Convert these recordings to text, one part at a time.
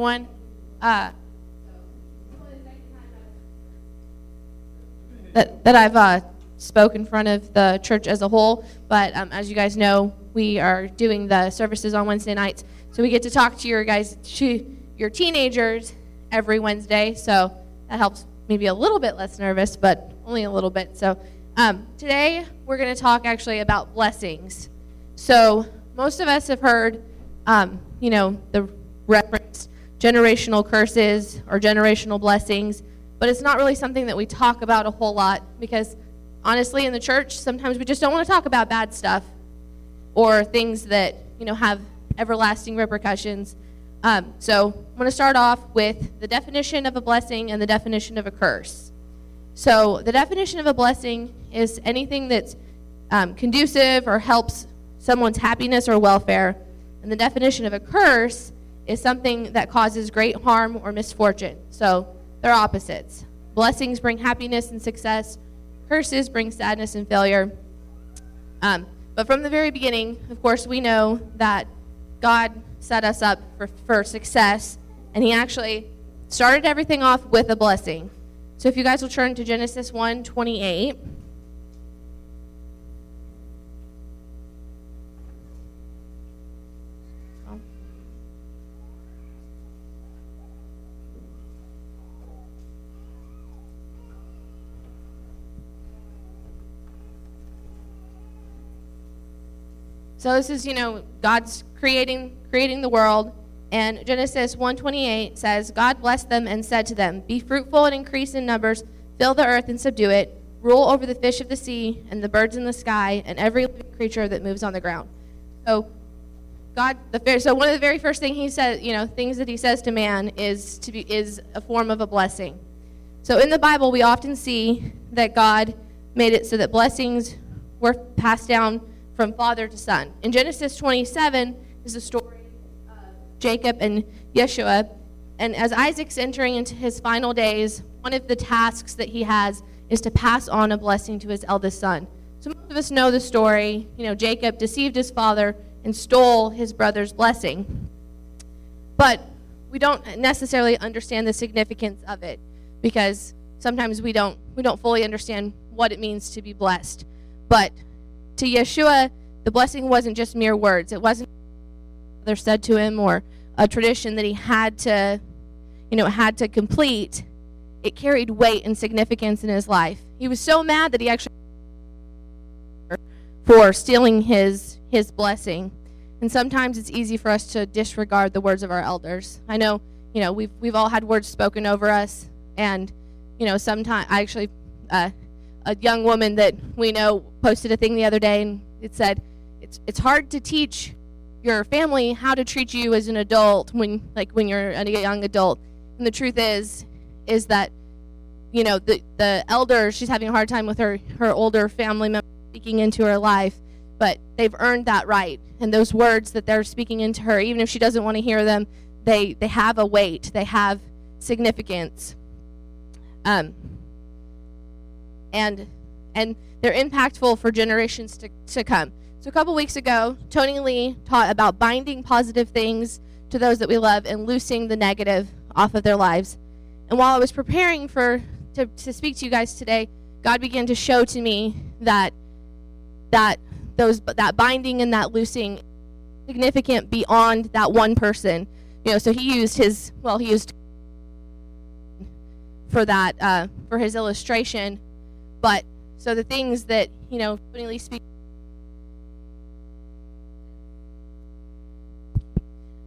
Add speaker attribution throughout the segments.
Speaker 1: everyone. Uh, that, that I've uh, spoke in front of the church as a whole, but um, as you guys know, we are doing the services on Wednesday nights, so we get to talk to your guys, to your teenagers every Wednesday. So that helps me be a little bit less nervous, but only a little bit. So um, today we're going to talk actually about blessings. So most of us have heard, um, you know, the reference generational curses or generational blessings, but it's not really something that we talk about a whole lot because honestly, in the church, sometimes we just don't want to talk about bad stuff or things that you know have everlasting repercussions. Um, so I'm going to start off with the definition of a blessing and the definition of a curse. So the definition of a blessing is anything that's um, conducive or helps someone's happiness or welfare, and the definition of a curse is something that causes great harm or misfortune. So they're opposites. Blessings bring happiness and success. Curses bring sadness and failure. Um, but from the very beginning, of course, we know that God set us up for, for success, and He actually started everything off with a blessing. So if you guys will turn to Genesis 1 28. So this is, you know, God's creating creating the world, and Genesis 1:28 says, "God blessed them and said to them, Be fruitful and increase in numbers, fill the earth and subdue it, rule over the fish of the sea and the birds in the sky and every creature that moves on the ground." So God, the so one of the very first thing He says, you know, things that He says to man is to be is a form of a blessing. So in the Bible, we often see that God made it so that blessings were passed down from father to son. In Genesis 27 is the story of Jacob and Esau. And as Isaac's entering into his final days, one of the tasks that he has is to pass on a blessing to his eldest son. So most of us know the story. You know, Jacob deceived his father and stole his brother's blessing. But we don't necessarily understand the significance of it because sometimes we don't we don't fully understand what it means to be blessed. But to Esau, the blessing wasn't just mere words. It wasn't they said to him or a tradition that he had to, you know, had to complete. It carried weight and significance in his life. He was so mad that he actually for stealing his his blessing. And sometimes it's easy for us to disregard the words of our elders. I know, you know, we've we've all had words spoken over us, and you know, sometimes I actually uh, a young woman that we know posted a thing the other day and it said it's it's hard to teach your family how to treat you as an adult when like when you're a young adult. And the truth is is that you know the the elder she's having a hard time with her her older family member speaking into her life but they've earned that right. And those words that they're speaking into her even if she doesn't want to hear them they they have a weight they have significance. Um and and they're impactful for generations to, to come. So a couple weeks ago, Tony Lee taught about binding positive things to those that we love and loosing the negative off of their lives. And while I was preparing for to, to speak to you guys today, God began to show to me that that those that binding and that loosing significant beyond that one person. You know, so he used his well, he used for that uh, for his illustration but so the things that, you know, openly speak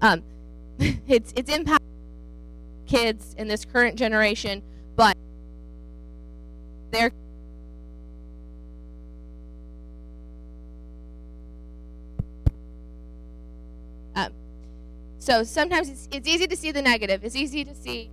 Speaker 1: um it's it's impact kids in this current generation, but they're um, so sometimes it's, it's easy to see the negative. It's easy to see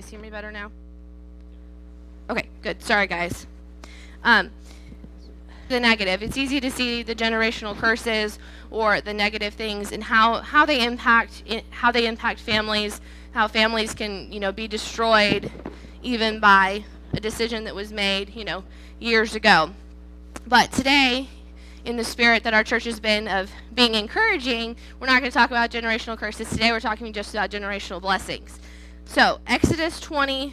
Speaker 1: guys hear me better now? Okay, good. Sorry, guys. Um, the negative. It's easy to see the generational curses or the negative things and how, how they impact how they impact families, how families can you know be destroyed even by a decision that was made you know years ago. But today, in the spirit that our church has been of being encouraging, we're not going to talk about generational curses today. We're talking just about generational blessings. So Exodus 20,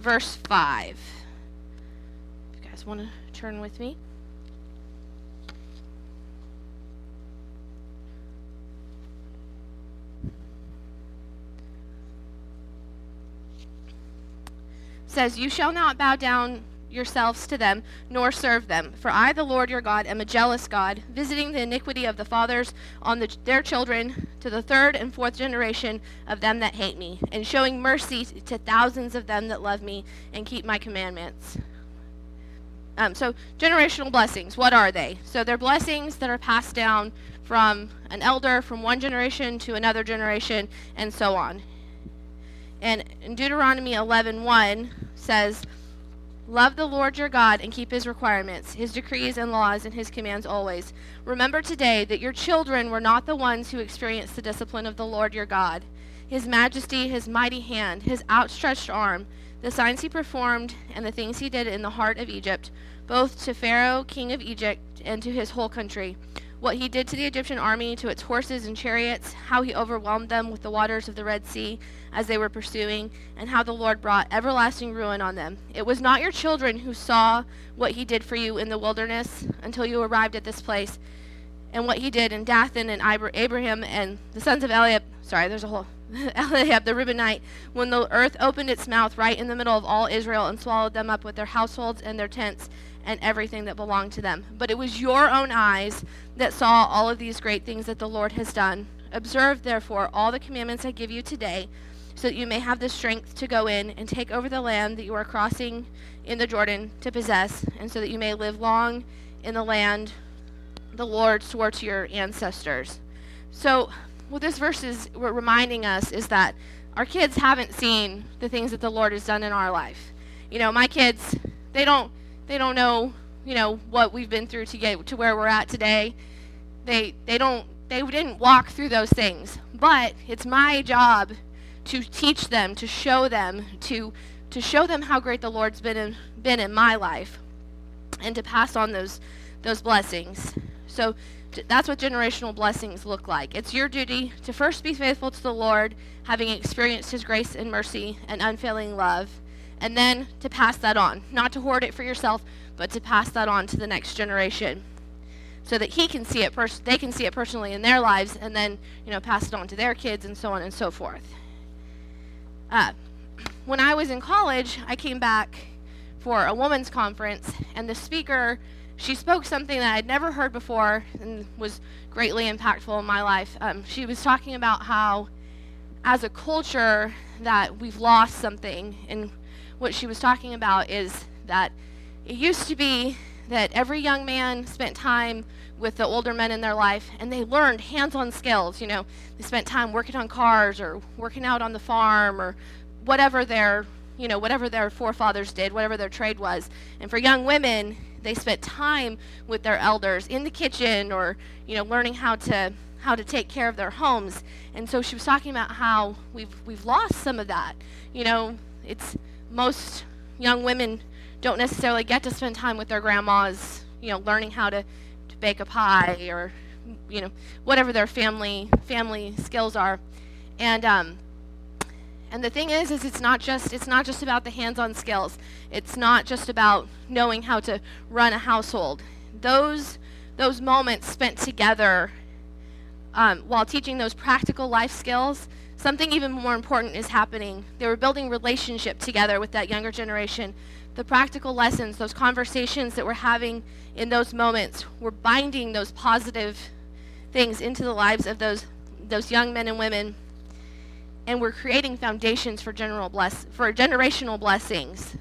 Speaker 1: verse 5. If you guys want to turn with me. says, You shall not bow down yourselves to them, nor serve them. For I, the Lord your God, am a jealous God, visiting the iniquity of the fathers on the, their children to the third and fourth generation of them that hate me, and showing mercy to thousands of them that love me and keep my commandments. Um, so, generational blessings, what are they? So, they're blessings that are passed down from an elder from one generation to another generation, and so on. And in Deuteronomy 11:1 says, Love the Lord your God and keep his requirements, his decrees and laws, and his commands always. Remember today that your children were not the ones who experienced the discipline of the Lord your God. His majesty, his mighty hand, his outstretched arm, the signs he performed, and the things he did in the heart of Egypt, both to Pharaoh, king of Egypt, and to his whole country what he did to the Egyptian army, to its horses and chariots, how he overwhelmed them with the waters of the Red Sea as they were pursuing, and how the Lord brought everlasting ruin on them. It was not your children who saw what he did for you in the wilderness until you arrived at this place, and what he did in Dathan and Abiram and the sons of Eliab. Sorry, there's a whole. Eliab the Reubenite, when the earth opened its mouth right in the middle of all Israel and swallowed them up with their households and their tents and everything that belonged to them. But it was your own eyes that saw all of these great things that the Lord has done. Observe, therefore, all the commandments I give you today, so that you may have the strength to go in and take over the land that you are crossing in the Jordan to possess, and so that you may live long in the land the Lord swore to your ancestors. So, what this verse is reminding us is that our kids haven't seen the things that the Lord has done in our life. You know, my kids, they don't they don't know, you know, what we've been through to get to where we're at today. They they don't they didn't walk through those things. But it's my job to teach them, to show them, to to show them how great the Lord's been in, been in my life and to pass on those those blessings. So that's what generational blessings look like. It's your duty to first be faithful to the Lord, having experienced his grace and mercy and unfailing love and then to pass that on. Not to hoard it for yourself, but to pass that on to the next generation so that he can see it pers- they can see it personally in their lives and then you know pass it on to their kids and so on and so forth uh, when i was in college i came back for a women's conference and the speaker she spoke something that i'd never heard before and was greatly impactful in my life um, she was talking about how as a culture that we've lost something and what she was talking about is that it used to be that every young man spent time with the older men in their life and they learned hands-on skills you know. They spent time working on cars or working out on the farm or whatever their you know whatever their forefathers did whatever their trade was. And for young women they spent time with their elders in the kitchen or you know learning how to how to take care of their homes. And so she was talking about how we've we've lost some of that. You know it's most young women don't necessarily get to spend time with their grandmas, you know, learning how to, to bake a pie or, you know, whatever their family family skills are. And um, and the thing is, is it's not just it's not just about the hands-on skills. It's not just about knowing how to run a household. Those those moments spent together um, while teaching those practical life skills something even more important is happening. They were building relationship together with that younger generation. The practical lessons, those conversations that we're having in those moments, we're binding those positive things into the lives of those those young men and women, and we're creating foundations for general bless for generational blessings.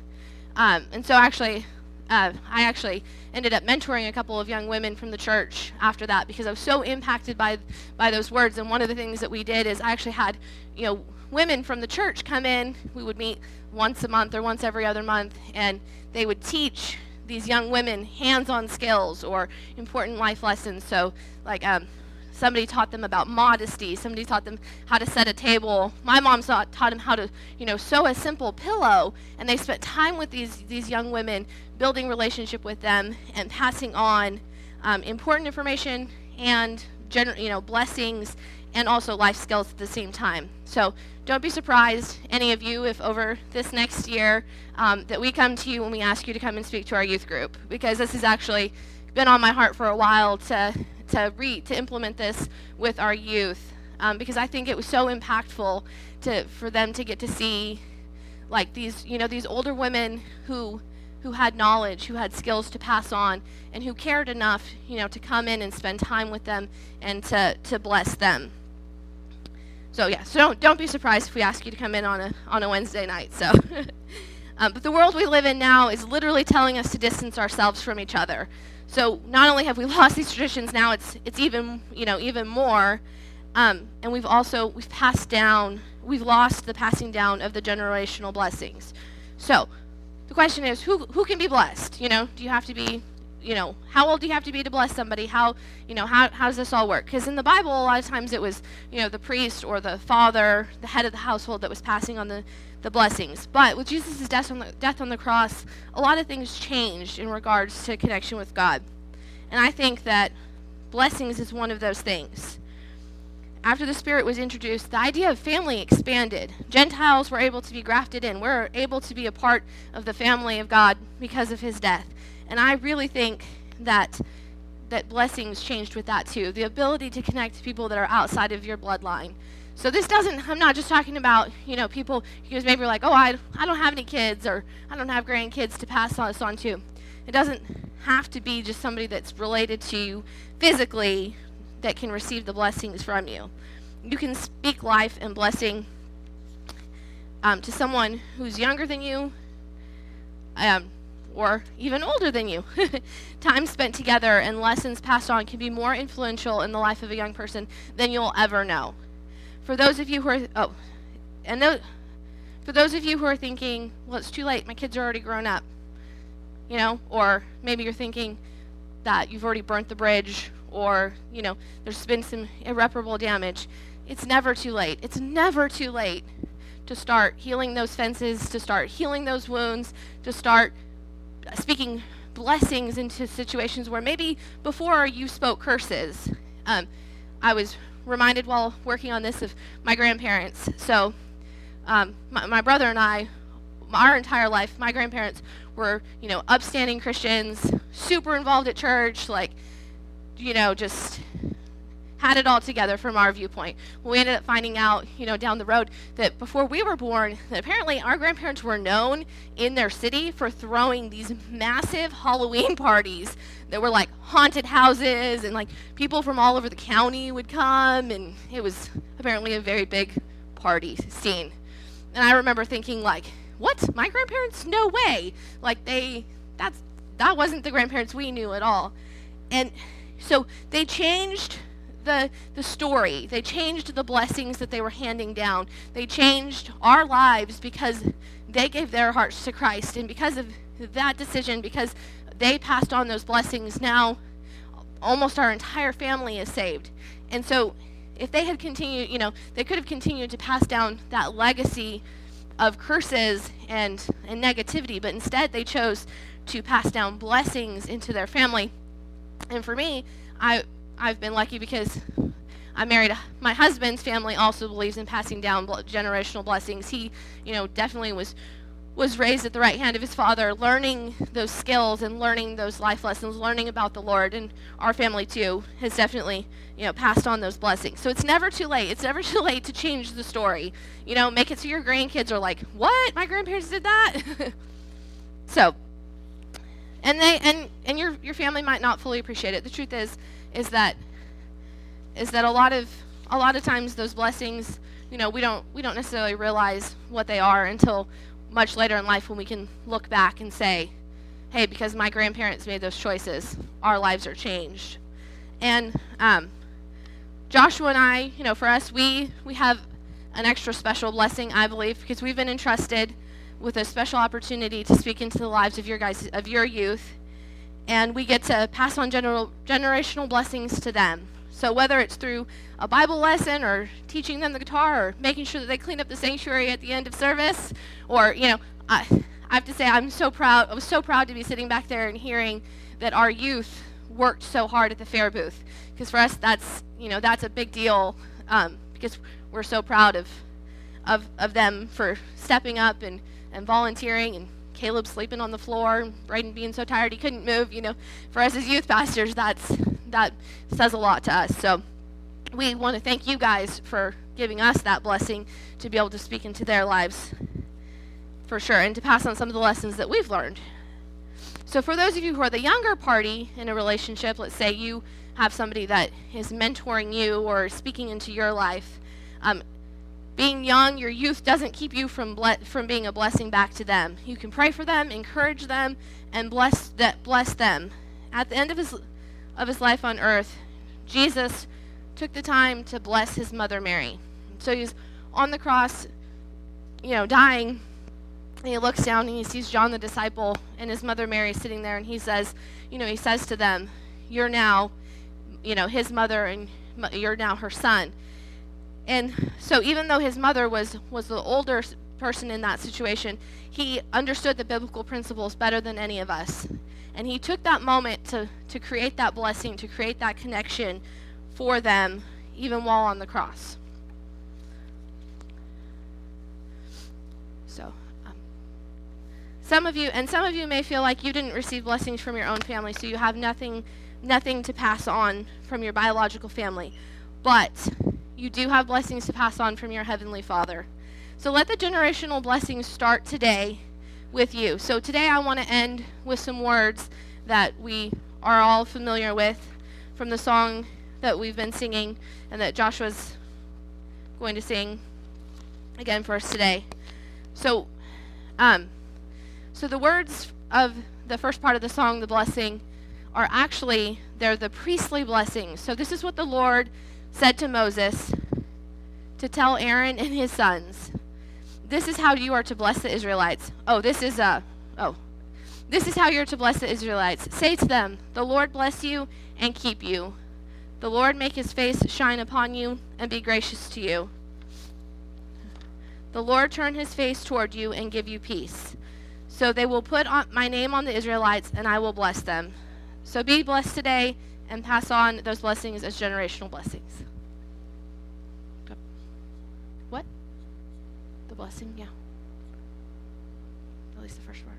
Speaker 1: Um, and so, actually, uh, I actually ended up mentoring a couple of young women from the church after that because I was so impacted by by those words. And one of the things that we did is I actually had, you know, women from the church come in. We would meet once a month or once every other month, and they would teach these young women hands-on skills or important life lessons. So, like um, somebody taught them about modesty. Somebody taught them how to set a table. My mom taught, taught them how to, you know, sew a simple pillow. And they spent time with these these young women, building relationship with them and passing on um, important information and you know blessings and also life skills at the same time. So don't be surprised, any of you, if over this next year um, that we come to you when we ask you to come and speak to our youth group, because this has actually been on my heart for a while to to read to implement this with our youth, um, because I think it was so impactful to for them to get to see like these you know these older women who who had knowledge, who had skills to pass on, and who cared enough, you know, to come in and spend time with them and to, to bless them. So yeah, so don't, don't be surprised if we ask you to come in on a on a Wednesday night. So, um, but the world we live in now is literally telling us to distance ourselves from each other. So not only have we lost these traditions, now it's it's even you know even more, um, and we've also we've passed down we've lost the passing down of the generational blessings. So the question is who who can be blessed? You know, do you have to be you know, how old do you have to be to bless somebody? How, you know, how, how does this all work? Because in the Bible, a lot of times it was, you know, the priest or the father, the head of the household that was passing on the, the blessings. But with Jesus' death on, the, death on the cross, a lot of things changed in regards to connection with God. And I think that blessings is one of those things. After the Spirit was introduced, the idea of family expanded. Gentiles were able to be grafted in. We're able to be a part of the family of God because of his death. And I really think that that blessings changed with that too. The ability to connect to people that are outside of your bloodline. So this doesn't I'm not just talking about, you know, people because maybe you're like, "Oh, I I don't have any kids or I don't have grandkids to pass this on to." It doesn't have to be just somebody that's related to you physically that can receive the blessings from you. You can speak life and blessing um, to someone who's younger than you, um, or even older than you. Time spent together and lessons passed on can be more influential in the life of a young person than you'll ever know. For those of you who are, oh, and for those of you who are thinking, well, it's too late, my kids are already grown up, you know, or maybe you're thinking that you've already burnt the bridge, or, you know, there's been some irreparable damage. It's never too late. It's never too late to start healing those fences, to start healing those wounds, to start speaking blessings into situations where maybe before you spoke curses. Um, I was reminded while working on this of my grandparents. So, um, my, my, brother and I, our entire life, my grandparents were, you know, upstanding Christians, super involved at church, like, you know, just had it all together from our viewpoint. we ended up finding out, you know, down the road that before we were born, that apparently our grandparents were known in their city for throwing these massive Halloween parties that were like haunted houses and like people from all over the county would come and it was apparently a very big party scene. And I remember thinking like, what? My grandparents? No way. Like they that's that wasn't the grandparents we knew at all. And so they changed the, the story. They changed the blessings that they were handing down. They changed our lives because they gave their hearts to Christ. And because of that decision, because they passed on those blessings, now almost our entire family is saved. And so if they had continued, you know, they could have continued to pass down that legacy of curses and, and negativity, but instead they chose to pass down blessings into their family. And for me, I I've been lucky because I married my husband's family also believes in passing down generational blessings. He, you know, definitely was was raised at the right hand of his father, learning those skills and learning those life lessons, learning about the Lord, and our family too has definitely, you know, passed on those blessings. So it's never too late. It's never too late to change the story. You know, make it so your grandkids are like, "What? My grandparents did that." so, and they and and your your family might not fully appreciate it. The truth is, is that is that a lot of a lot of times those blessings, you know, we don't we don't necessarily realize what they are until much later in life when we can look back and say, "Hey, because my grandparents made those choices, our lives are changed." And um, Joshua and I, you know, for us, we we have an extra special blessing, I believe, because we've been entrusted with a special opportunity to speak into the lives of your guys, of your youth, and we get to pass on general, generational blessings to them. So whether it's through a Bible lesson or teaching them the guitar or making sure that they clean up the sanctuary at the end of service, or you know, I, I have to say I'm so proud. I was so proud to be sitting back there and hearing that our youth worked so hard at the fair booth because for us that's you know that's a big deal um, because we're so proud of, of of them for stepping up and and volunteering and Caleb sleeping on the floor and Braden being so tired he couldn't move you know. For us as youth pastors that's that says a lot to us. So we want to thank you guys for giving us that blessing to be able to speak into their lives for sure and to pass on some of the lessons that we've learned. So, for those of you who are the younger party in a relationship, let's say you have somebody that is mentoring you or speaking into your life, um, being young, your youth doesn't keep you from ble- from being a blessing back to them. You can pray for them, encourage them, and bless that bless them. At the end of his of his life on earth, Jesus took the time to bless his mother Mary. So he's on the cross, you know, dying and he looks down and he sees John the disciple and his mother Mary sitting there, and he says, you know, he says to them, You're now, you know, his mother, and you're now her son. And so, even though his mother was, was the older person in that situation, he understood the biblical principles better than any of us. And he took that moment to, to create that blessing, to create that connection for them, even while on the cross. So. Um, some of you, and some of you may feel like you didn't receive blessings from your own family, so you have nothing, nothing to pass on from your biological family. But you do have blessings to pass on from your heavenly Father. So let the generational blessings start today with you. So today I want to end with some words that we are all familiar with from the song that we've been singing and that Joshua's going to sing again for us today. So, um, so the words of the first part of the song, the blessing, are actually they're the priestly blessings. So this is what the Lord said to Moses to tell Aaron and his sons. This is how you are to bless the Israelites. Oh, this is a uh, oh. This is how you're to bless the Israelites. Say to them, The Lord bless you and keep you. The Lord make his face shine upon you and be gracious to you. The Lord turn his face toward you and give you peace. So they will put my name on the Israelites, and I will bless them. So be blessed today and pass on those blessings as generational blessings. What? The blessing? Yeah. At least the first word.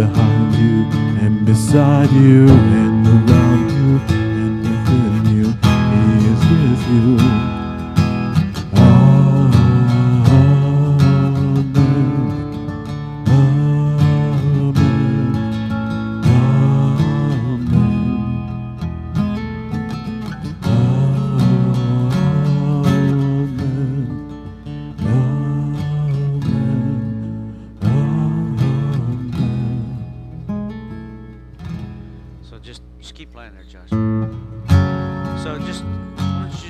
Speaker 2: behind you and beside you. and